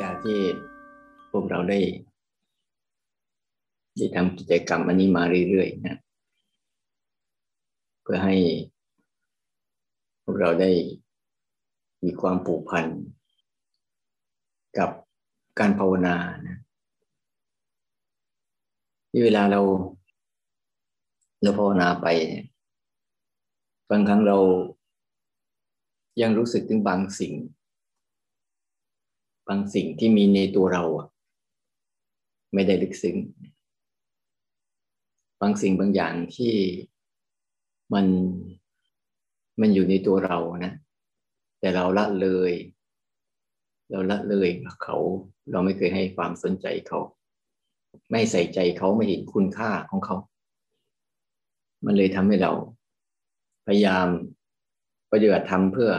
จากที่พวกเราได้ได้ทำกิจกรรมอันนี้มาเรื่อยๆนะ เพื่อให้พวกเราได้มีความผูกพันกับการภาวนานะที่เวลาเราเราภาวนาไปเนี่ยบางครั้งเรายังรู้สึกถึงบางสิ่ง บางสิ่งที่มีในตัวเราไม่ได้ลึกซึ้ง บางสิ่งบางอย่างที่มันมันอยู่ในตัวเรานะ แต่เราละเลย เราละเลยเขา เราไม่เคยให้ความสนใจเขา ไม่ใส่ใจเขาไม่เห็นคุณค่าของเขา มันเลยทำให้เรา พยายามปฏิบัติธรรมเพื่อ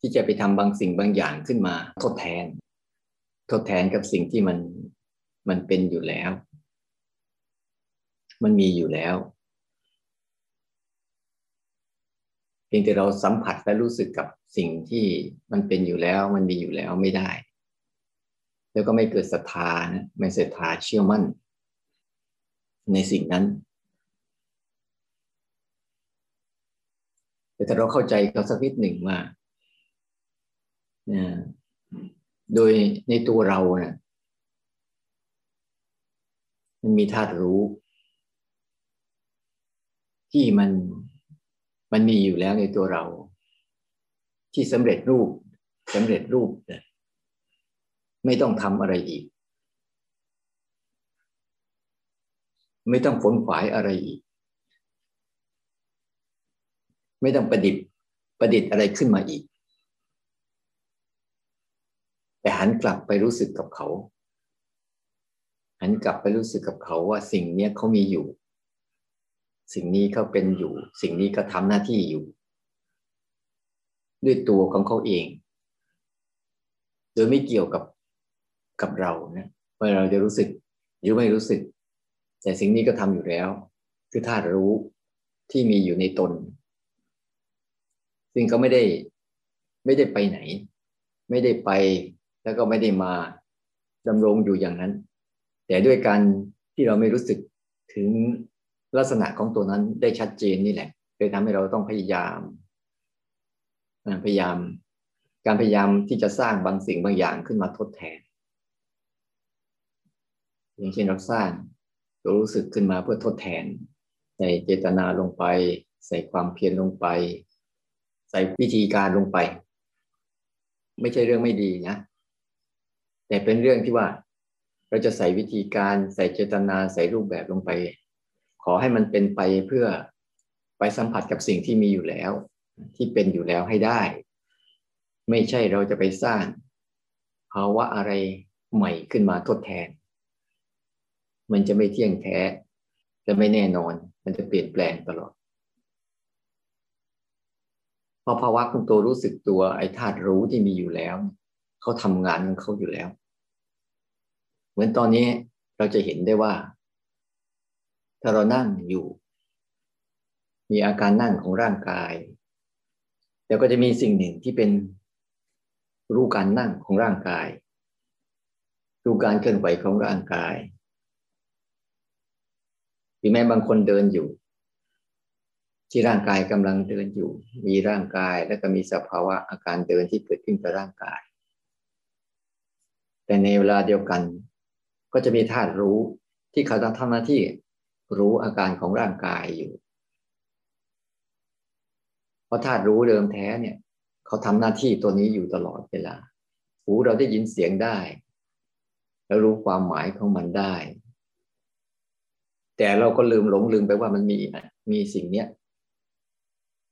ที่จะไปทำบางสิ่งบางอย่างขึ้นมาทดแทน ทดแทนกับสิ่งที่มันมันเป็นอยู่แล้ว มันมีอยู่แล้วเพียงแต่เราสัมผัสและรู้สึกกับสิ่งที่มันเป็นอยู่แล้ว มันมีอยู่แล้วไม่ได้ แล้วก็ไม่เกิดศรัทธานะไม่ศรัทธาเชื่อมั่น ในสิ่งนั้นแต่ถ้าเราเข้าใจเขาสักนิดหนึ่งว่า โดยในตัวเราเนะ่ยมันมีธาตุรู้ ที่มันมันมีอยู่แล้วในตัวเรา ที่สำเร็จรูปสำเร็จรูปไม่ต้องทำอะไรอีก ไม่ต้องผลขวายอะไรอีก ไม่ต้องประดิษฐ์ประดิษฐ์อะไรขึ้นมาอีก แต่หันกลับไปรู้สึกกับเขา หันกลับไปรู้สึกกับเขาว่าสิ่งนี้เขามีอยู่ สิ่งนี้เขาเป็นอยู่ สิ่งนี้ก็ทำหน้าที่อยู่ ด้วยตัวของเขาเอง โดยไม่เกี่ยวกับกับเรานะว่าเราจะรู้สึกหรือไม่รู้สึก แต่สิ่งนี้ก็ทำอยู่แล้ว คือธาตุรู้ที่มีอยู่ในตน ซึ่งเขาไม่ได้ไม่ได้ไปไหน ไม่ได้ไป แล้วก็ไม่ได้มาดำรงอยู่อย่างนั้น แต่ด้วยการที่เราไม่รู้สึกถึงลักษณะของตัวนั้นได้ชัดเจนนี่แหละเลยทำให้เราต้องพยายามพยายาม การพยายามที่จะสร้างบางสิ่งบางอย่างขึ้นมาทดแทน อย่างเช่นเราสร้างตัวรู้สึกขึ้นมาเพื่อทดแทน ใส่เจตนาลงไป ใส่ความเพียรลงไป ใส่วิธีการลงไป ไม่ใช่เรื่องไม่ดีนะ แต่เป็นเรื่องที่ว่า เราจะใส่วิธีการใส่เจตนาใส่รูปแบบลงไป ขอให้มันเป็นไปเพื่อไปสัมผัสกับสิ่งที่มีอยู่แล้ว ที่เป็นอยู่แล้วให้ได้ ไม่ใช่เราจะไปสร้างภาวะอะไรใหม่ขึ้นมาทดแทน มันจะไม่เที่ยงแท้ จะไม่แน่นอน มันจะเปลี่ยนแปลงตลอดพอภาวะของตัวรู้สึกตัวไอ้ธาตุรู้ที่มีอยู่แล้ว เขาทำงานของเขาอยู่แล้ว เหมือนตอนนี้เราจะเห็นได้ว่า ถ้าเรานั่งอยู่ มีอาการนั่งของร่างกาย แล้วก็จะมีสิ่งหนึ่งที่เป็นรู้การนั่งของร่างกาย รู้การเคลื่อนไหวของร่างกายหรือแม้บางคนเดินอยู่ ที่ร่างกายกำลังเดินอยู่ มีร่างกายแล้วก็มีสภาวะอาการเดินที่เกิดขึ้นกับร่างกาย แต่ในเวลาเดียวกัน ก็จะมีธาตุรู้ที่เขาทำหน้าที่รู้อาการของร่างกายอยู่ เพราะธาตุรู้เดิมแท้เนี่ย เขาทำหน้าที่ตัวนี้อยู่ตลอดเวลา หูเราได้ยินเสียงได้ แล้วรู้ความหมายของมันได้ แต่เราก็ลืมหลงลืมไปว่ามันมีมีสิ่งเนี้ย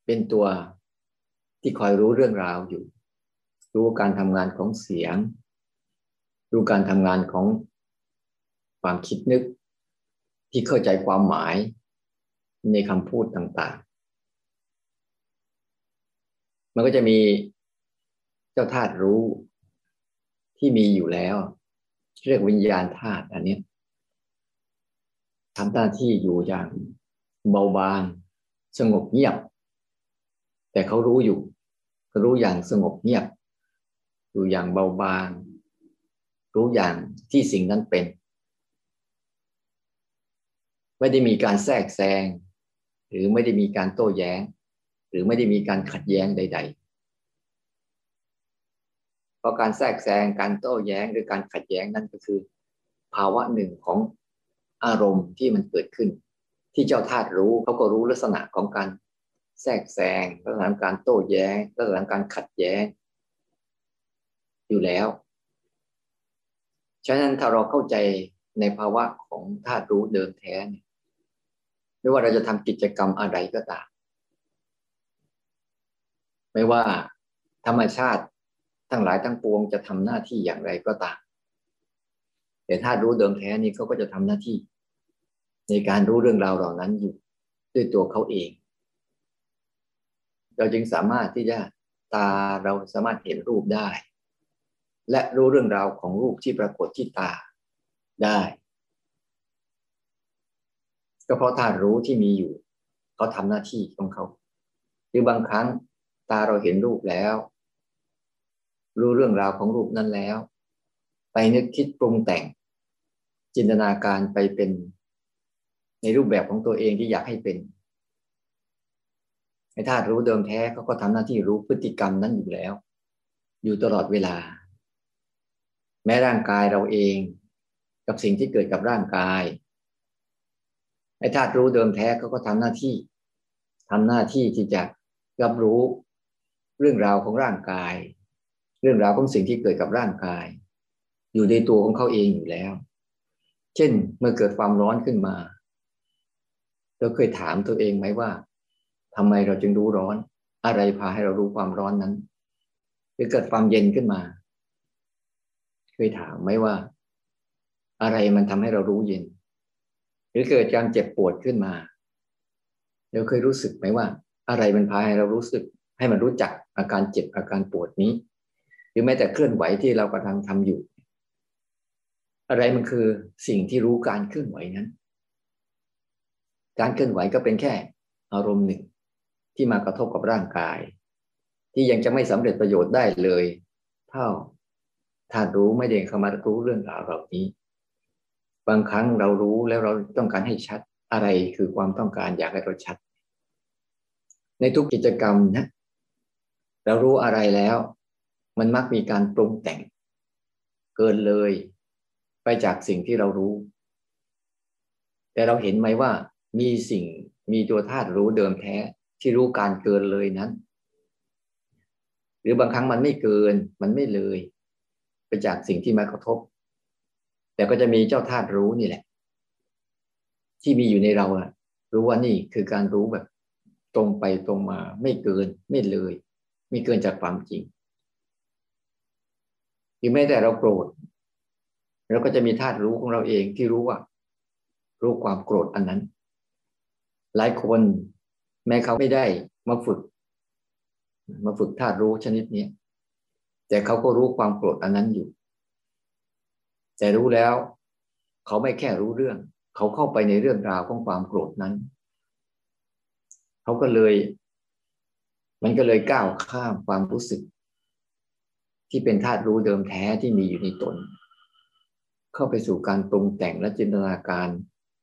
เป็นตัวที่คอยรู้เรื่องราวอยู่ รู้การทำงานของเสียง รู้การทำงานของ ความคิดนึกที่เข้าใจความหมายในคำพูดต่างๆ มันก็จะมีเจ้าธาตุรู้ที่มีอยู่แล้ว เรียกวิญญาณธาตุอันนี้ทำหน้าที่อยู่อย่างเบาบาง สงบเงียบ แต่เขารู้อยู่เขารู้อย่างสงบเงียบ อยู่อย่างเบาบาง รู้อย่างที่สิ่งนั้นเป็น ไม่ได้มีการแทรกแซง หรือไม่ได้มีการโต้แย้ง หรือไม่ได้มีการขัดแย้งใด ๆ เพราะการแทรกแซงการโต้แย้งหรือการขัดแย้งนั่นก็คือ ภาวะหนึ่งของอารมณ์ที่มันเกิดขึ้น ที่เจ้าธาตุรู้เขาก็รู้ลักษณะของการแทรกแซงลักษณะการโต้แย้งลักษณะการขัดแย้ง อยู่แล้ว ฉะนั้นถ้าเราเข้าใจในภาวะของธาตุรู้เดิมแท้เนี่ย ไม่ว่าเราจะทำกิจกรรมอะไรก็ตาม ไม่ว่าธรรมชาติทั้งหลายทั้งปวงจะทำหน้าที่อย่างไรก็ตามแต่ถ้ารู้เดิมแท้นี่เขาก็จะทำหน้าที่ ในการรู้เรื่องราวเหล่านั้นอยู่ด้วยตัวเขาเอง เราจึงสามารถที่จะตาเราสามารถเห็นรูปได้ และรู้เรื่องราวของรูปที่ปรากฏที่ตาได้ ก็เพราะธาตุรู้ที่มีอยู่เขาทำหน้าที่ของเขา หรือบางครั้งตาเราเห็นรูปแล้ว รู้เรื่องราวของรูปนั้นแล้ว ไปนึกคิดปรุงแต่ง จินตนาการไปเป็น ในรูปแบบของตัวเองที่อยากให้เป็นไอ้ธาตุรู้เดิมแท้เขาก็ทำหน้าที่รู้พฤติกรรมนั้นอยู่แล้ว อยู่ตลอดเวลา แม้ร่างกายเราเอง กับสิ่งที่เกิดกับร่างกาย ไอ้ธาตุรู้เดิมแท้เขาก็ทำหน้าที่ทำหน้าที่ที่จะรับรู้เรื่องราวของร่างกาย เรื่องราวของสิ่งที่เกิดกับร่างกาย อยู่ในตัวของเขาเองอยู่แล้ว เช่นเมื่อเกิดความร้อนขึ้นมาเราเคยถามตัวเองไหมว่าทำไมเราจึงรู้ร้อน อะไรพาให้เรารู้ความร้อนนั้นหรือเกิดความเย็นขึ้นมา เคยถามไหมว่า อะไรมันทำให้เรารู้เย็น รือเกิดการเจ็บปวดขึ้นมาเราเคยรู้สึกไหมว่า อะไรมันพาให้เรารู้สึก ให้มันรู้จักอาการเจ็บอาการปวดนี้ หรือแม้แต่เคลื่อนไหวที่เรากำลังทำอยู่ อะไรมันคือสิ่งที่รู้การเคลื่อนไหวนั้น การเคลื่อนไหวก็เป็นแค่อารมณ์หนึ่ง ที่มากระทบกับร่างกาย ที่ยังจะไม่สำเร็จประโยชน์ได้เลย เท่าถ้ารู้ไม่เด้เข้ามารู้เรื่องราวเหล่านี้ บางครั้งเรารู้แล้วเราต้องการให้ชัดอะไรคือความต้องการอยากให้เราชัด ในทุกกิจกรรมนะเรารู้อะไรแล้ว มันมักมีการปรุงแต่ง เกินเลย ไปจากสิ่งที่เรารู้ แต่เราเห็นไหมว่า มีสิ่งมีตัวธาตุรู้เดิมแท้ที่รู้การเกินเลยนั้น หรือบางครั้งมันไม่เกินมันไม่เลย ไปจากสิ่งที่มากระทบ แต่ก็จะมีเจ้าธาตุรู้นี่แหละ ที่มีอยู่ในเราอะรู้ว่านี่คือการรู้แบบ ตรงไปตรงมาไม่เกินไม่เลย ไม่เกินจากความจริงหรือแม้แต่เราโกรธเราก็จะมีธาตุรู้ของเราเองที่รู้ว่า รู้ความโกรธอันนั้น หลายคนแม้เขาไม่ได้มาฝึก มาฝึกธาตุรู้ชนิดนี้แต่เขาก็รู้ความโกรธอันนั้นอยู่ แต่รู้แล้ว เขาไม่แค่รู้เรื่อง เขาเข้าไปในเรื่องราวของความโกรธนั้น เขาก็เลย มันก็เลยก้าวข้ามความรู้สึก ที่เป็นธาตุรู้เดิมแท้ที่มีอยู่ในตน เข้าไปสู่การปรุงแต่งและจินตนาการ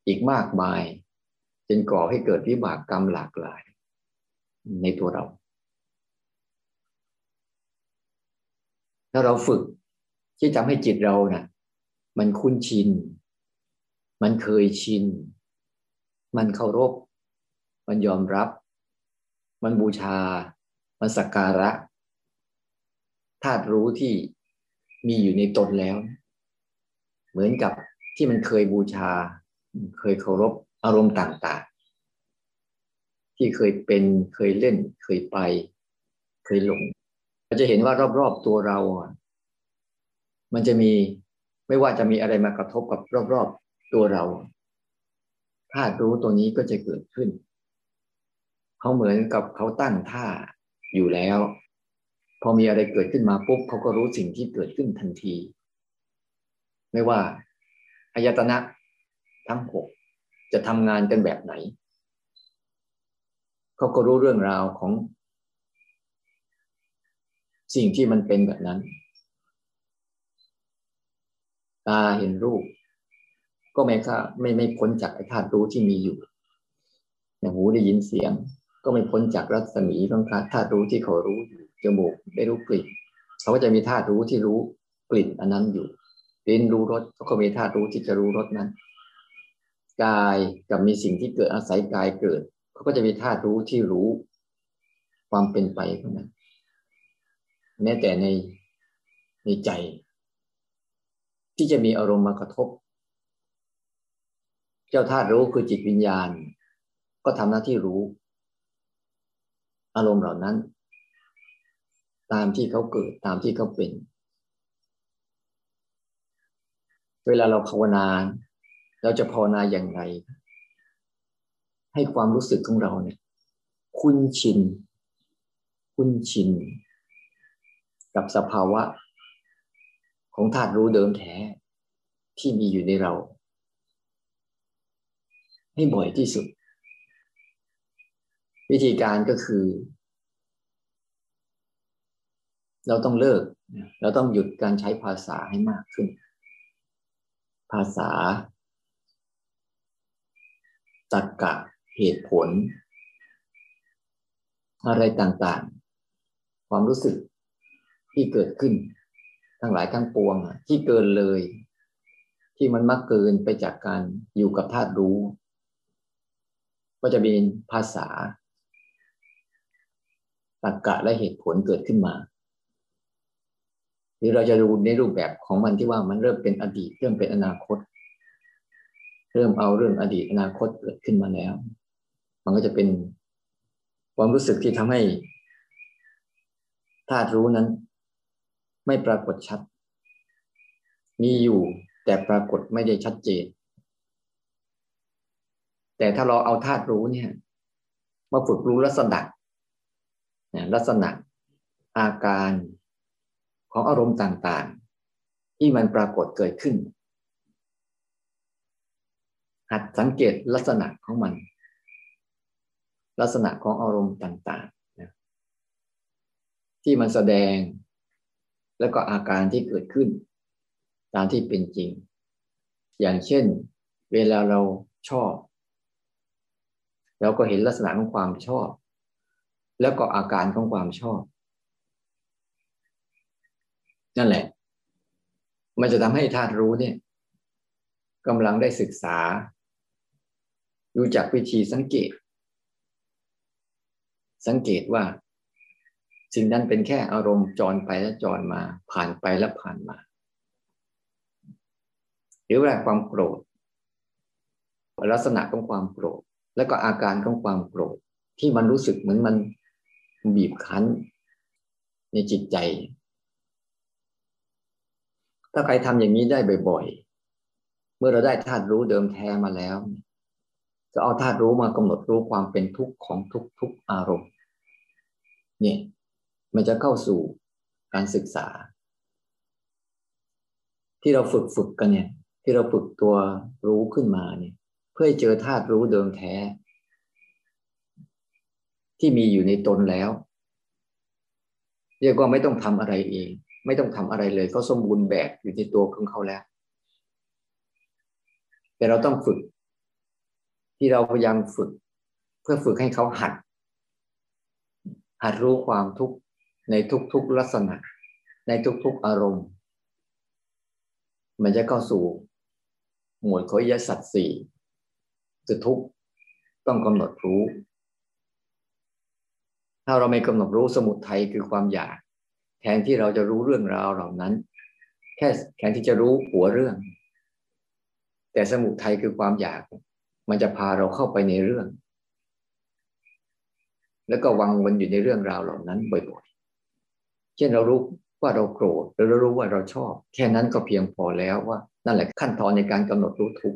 อีกมากมายจนก่อให้เกิดวิบากกรรมหลากหลาย ในตัวเรา ถ้าเราฝึกที่ทำให้จิตเรานะ่ะ มันคุ้นชิน มันเคยชิน มันเคารพ มันยอมรับ มันบูชา มันสักการะธาตุรู้ที่มีอยู่ในตนแล้ว เหมือนกับที่มันเคยบูชา เคยเคารพอารมณ์ต่าง ๆ ที่เคยเป็นเคยเล่น เคยไป เคยหลงเราจะเห็นว่ารอบ ๆ ตัวเรา มันจะมี ไม่ว่าจะมีอะไรมากระทบกับรอบๆตัวเราธาตุรู้ตัวนี้ก็จะเกิดขึ้น เขาเหมือนกับเขาตั้งท่าอยู่แล้ว พอมีอะไรเกิดขึ้นมาปุ๊บเขาก็รู้สิ่งที่เกิดขึ้นทันที ไม่ว่าอายตนะทั้งหกจะทำงานกันแบบไหน เขาก็รู้เรื่องราวของ สิ่งที่มันเป็นแบบนั้น ตาเห็นรูป ก็ไม่ค่ะไม่ไม่พ้นจากไอ้ธาตุรู้ที่มีอยู่ อย่างหูได้ยินเสียง ก็ไม่พ้นจากรัศมีของธาตุรู้ที่เขารู้อยู่จมูกได้รู้กลิ่นเขาก็จะมีธาตุรู้ที่รู้กลิ่นอันนั้นอยู่ลิ้นรู้รสเขาก็มีธาตุรู้ที่จะรู้รสนั้น กายกับมีสิ่งที่เกิดอาศัยกายเกิดเขาก็จะมีธาตุรู้ที่รู้ความเป็นไปของนั้นแม้แต่ในในใจ ที่จะมีอารมณ์มากระทบ เจ้าธาตุรู้คือจิตวิญญาณ ก็ทำหน้าที่รู้ อารมณ์เหล่านั้น ตามที่เขาเกิดตามที่เขาเป็น เวลาเราภาวนาเราจะภาวนาอย่างไร ให้ความรู้สึกของเราเนี่ยคุ้นชิน คุ้นชิน กับสภาวะ ของธาตุรู้เดิมแท้ที่มีอยู่ในเรา ให้บ่อยที่สุด วิธีการก็คือ เราต้องเลิก เราต้องหยุดการใช้ภาษาให้มากขึ้น ภาษาตรรกะเหตุผล อะไรต่างๆ ความรู้สึกที่เกิดขึ้น ทั้งหลายทั้งปวงที่เกินเลย ที่มันมักเกินไปจากการอยู่กับธาตุรู้ ก็จะมีภาษาตรรกะและเหตุผลเกิดขึ้นมาหรือเราจะดูในรูปแบบของมันที่ว่ามันเริ่มเป็นอดีตเริ่มเป็นอนาคต เริ่มเอาเรื่องอดีตอนาคตเกิดขึ้นมาแล้ว มันก็จะเป็นความรู้สึกที่ทำให้ธาตุรู้นั้น ไม่ปรากฏชัด มีอยู่แต่ปรากฏไม่ได้ชัดเจน แต่ถ้าเราเอาธาตุรู้เนี่ยมาฝึกรู้ลักษณะลักษณะอาการของอารมณ์ต่างๆ ที่มันปรากฏเกิดขึ้น หัดสังเกตลักษณะของมัน ลักษณะของอารมณ์ต่างๆนะที่มันแสดง แล้วก็อาการที่เกิดขึ้น ตามที่เป็นจริง อย่างเช่น เวลาเราชอบ เราก็เห็นลักษณะของความชอบ แล้วก็อาการของความชอบ นั่นแหละ มันจะทำให้ธาตุรู้เนี่ยกำลังได้ศึกษา รู้จักวิธีสังเกต สังเกตว่า สิ่งนั้นเป็นแค่อารมณ์จรไปและจรมา ผ่านไปและผ่านมา หรือว่าความโกรธ ลักษณะของความโกรธ และก็อาการของความโกรธ ที่มันรู้สึกเหมือนมันบีบคั้น ในจิตใจ ถ้าใครทำอย่างนี้ได้บ่อยๆ เมื่อเราได้ธาตุรู้เดิมแท้มาแล้ว จะเอาธาตุรู้มากำหนดรู้ความเป็นทุกข์ของทุกทุกอารมณ์เนี่ย มันจะเข้าสู่การศึกษา ที่เราฝึกฝึกกันเนี่ย ที่เราฝึกตัวรู้ขึ้นมาเนี่ย เพื่อเจอธาตุรู้เดิมแท้ ที่มีอยู่ในตนแล้ว เรียกว่าไม่ต้องทำอะไรเอง ไม่ต้องทำอะไรเลยเขาสมบูรณ์แบบอยู่ในตัวของเขาแล้ว แต่เราต้องฝึก ที่เราพยายามฝึก เพื่อฝึกให้เขาหัดหัดรู้ความทุกข์ ในทุกๆลักษณะ ในทุกๆอารมณ์ มันจะเข้าสู่หมวดของยสัตว์สี่คือทุกต้องกำหนดรู้ ถ้าเราไม่กำหนดรู้สมุทัยคือความอยาก แทนที่เราจะรู้เรื่องราวเหล่านั้น แค่แทนที่จะรู้หัวเรื่อง แต่สมุทัยคือความอยาก มันจะพาเราเข้าไปในเรื่อง แล้วก็วังวนอยู่ในเรื่องราวเหล่านั้นบ่อย เช่นเรารู้ว่าเราโกรธหรือเรารู้ว่าเราชอบ แค่นั้นก็เพียงพอแล้วว่า นั่นแหละขั้นตอนในการกำหนดรู้ทุก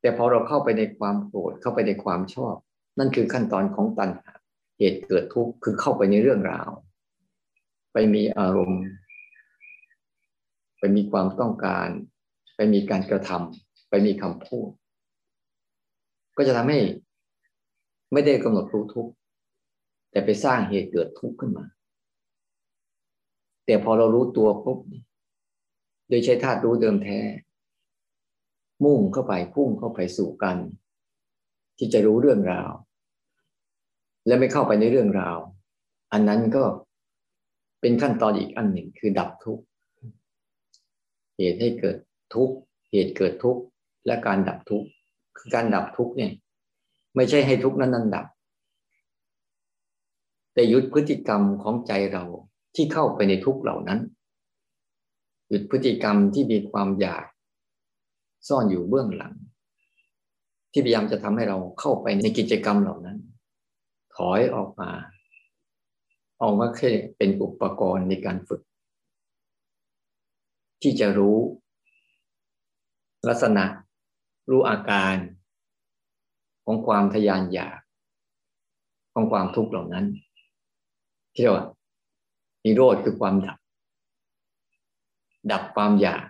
แต่พอเราเข้าไปในความโกรธเข้าไปในความชอบ นั่นคือขั้นตอนของตัณหาเหตุเกิดทุกข์คือเข้าไปในเรื่องราว ไปมีอารมณ์ ไปมีความต้องการ ไปมีการกระทำไปมีคำพูด ก็จะทำให้ไม่ได้กำหนดรู้ทุกข์แต่ไปสร้างเหตุเกิดทุกข์ขึ้นมา แต่พอเรารู้ตัวปุ๊บโดยใช้ธาตุรู้เดิมแท้ มุ่งเข้าไปพุ่งเข้าไปสู่กัน ที่จะรู้เรื่องราว และไม่เข้าไปในเรื่องราว อันนั้นก็เป็นขั้นตอนอีกอันหนึ่งคือดับทุกข์เหตุให้เกิดทุกข์เหตุเกิดทุกข์และการดับทุกข์คือการดับทุกข์เนี่ย ไม่ใช่ให้ทุกข์นั้นนั้นดับ แต่ยุดพฤติกรรมของใจเรา ที่เข้าไปในทุกเหล่านั้น หยุดพฤติกรรมที่มีความอยาก ซ่อนอยู่เบื้องหลัง ที่พยายามจะทำให้เราเข้าไปในกิจกรรมเหล่านั้น ถอยออกมาออกมาแค่เป็นอุปกรณ์ในการฝึก ที่จะรู้ ลักษณะ รู้อาการของความทยานอยาก ของความทุกข์เหล่านั้นที่เรียกว่า นิโรธคือความดับ ดับความอยาก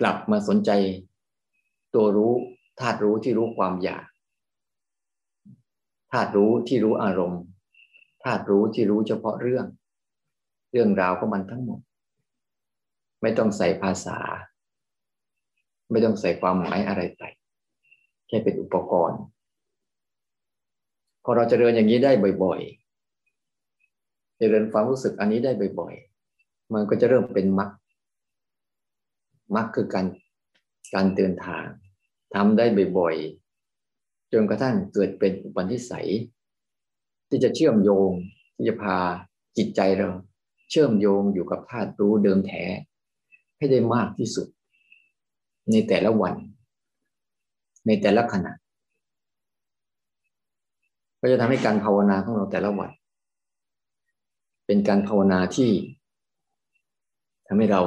กลับมาสนใจ ตัวรู้ธาตุรู้ที่รู้ความอยากธาตุรู้ที่รู้อารมณ์ธาตุรู้ที่รู้เฉพาะเรื่อง เรื่องราวของมันทั้งหมด ไม่ต้องใส่ภาษา ไม่ต้องใส่ความหมายอะไรไปแค่เป็นอุปกรณ์ พอเราจเจริญอย่างนี้ได้บ่อย ๆ จริญความรู้สึกอันนี้ได้บ่อยๆ มันก็จะเริ่มเป็นมรรคมรรคคือการการเดินทางทำได้บ่อยๆ จนกระทั่งเกิดเป็นอุปนิสัย ที่จะเชื่อมโยงที่จะพาจิตใจเรา เชื่อมโยงอยู่กับธาตุรู้เดิมแท้ ให้ได้มากที่สุด ในแต่ละวัน ในแต่ละขณะ ก็จะทำให้การภาวนาของเราแต่ละวัน เป็นการภาวนาที่ทำให้เรา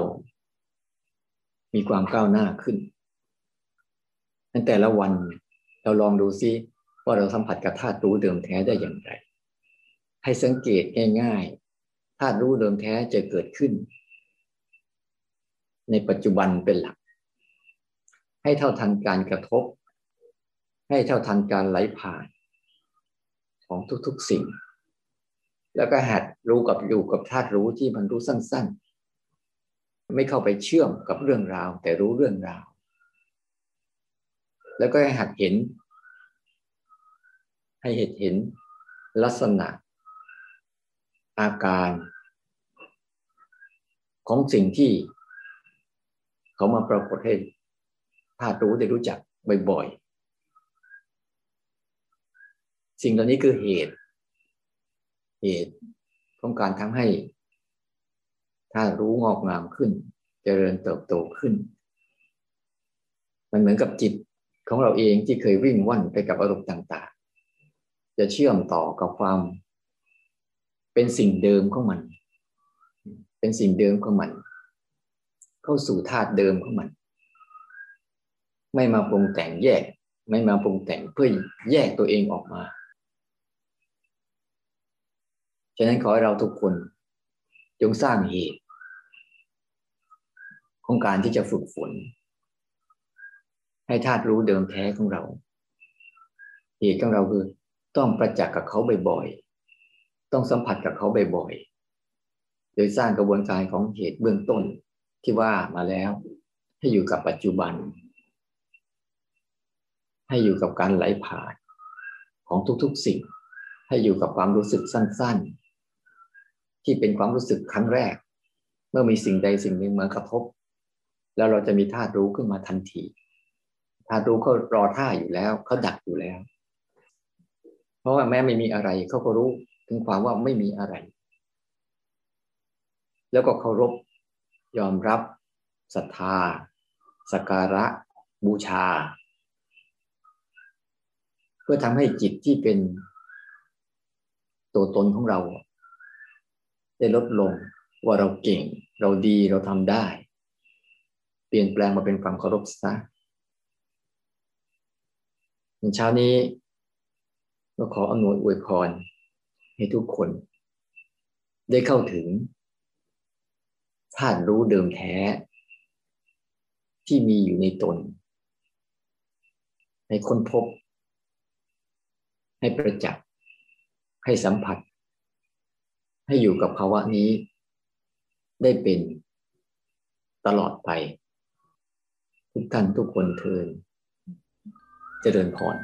มีความก้าวหน้าขึ้นในแต่ละวันเราลองดูซิว่าเราสัมผัสกับธาตุรู้เดิมแท้ได้อย่างไร ให้สังเกตง่ายๆธาตุรู้เดิมแท้จะเกิดขึ้น ในปัจจุบันเป็นหลัก ให้เท่าทันการกระทบ ให้เท่าทันการไหลผ่าน ของทุกๆสิ่ง แล้วก็หัดรู้กับอยู่กับธาตุรู้ที่มันรู้สั้น ๆ ไม่เข้าไปเชื่อมกับเรื่องราว แต่รู้เรื่องราว แล้วก็ให้หัดเห็น ให้เห็นเห็นลักษณะ อาการ ของสิ่งที่เขามาปรากฏให้ธาตุรู้ได้รู้จักบ่อยๆ สิ่งเหล่านี้คือเหตุ เหตุของการทำให้ธาตุรู้งอกงามขึ้นจเจริญเติบโตขึ้น มันเหมือนกับจิตของเราเองที่เคยวิ่งว่อนไปกับอารมณ์ต่าง ๆ จะเชื่อมต่อกับความ เป็นสิ่งเดิมของมัน เป็นสิ่งเดิมของมัน เข้าสู่ธาตุเดิมของมัน ไม่มาปรุงแต่งแยก ไม่มาปรุงแต่งเพื่อแยกตัวเองออกมา ฉะนั้นขอให้เราทุกคนจงสร้างเหตุ ของการที่จะฝึกฝน ให้ธาตุรู้เดิมแท้ของเรา เหตุของเราคือ ต้องประจักษ์กับเขาบ่อยๆ ต้องสัมผัสกับเขาบ่อยๆ โดยสร้างกระบวนการของเหตุเบื้องต้นที่ว่ามาแล้วให้อยู่กับปัจจุบัน ให้อยู่กับการไหลผ่านของทุกๆสิ่ง ให้อยู่กับความรู้สึกสั้นๆ ที่เป็นความรู้สึกครั้งแรก เมื่อมีสิ่งใดสิ่งหนึ่งมากระทบ แล้วเราจะมีธาตุรู้ขึ้นมาทันทีธาตุรู้เขารอท่าอยู่แล้วเขาดักอยู่แล้ว เพราะว่าแม้ไม่มีอะไรเขาก็รู้ถึงความว่าไม่มีอะไร แล้วก็เคารพยอมรับศรัทธาสการะ บูชา เพื่อทำให้จิตที่เป็นตัวตนของเรา ได้ลดลงว่าเราเก่ง เราดีเราทำได้ เปลี่ยนแปลงมาเป็นความเคารพซะเช้านี้ก็ขออำนวยอวยพรให้ทุกคน ได้เข้าถึงธาตุรู้เดิมแท้ ที่มีอยู่ในตน ให้ค้นพบ ให้ประจักษ์ให้สัมผัส ให้อยู่กับภาวะนี้ ได้เป็นตลอดไป ทุกท่านทุกคนเทินเจริญพร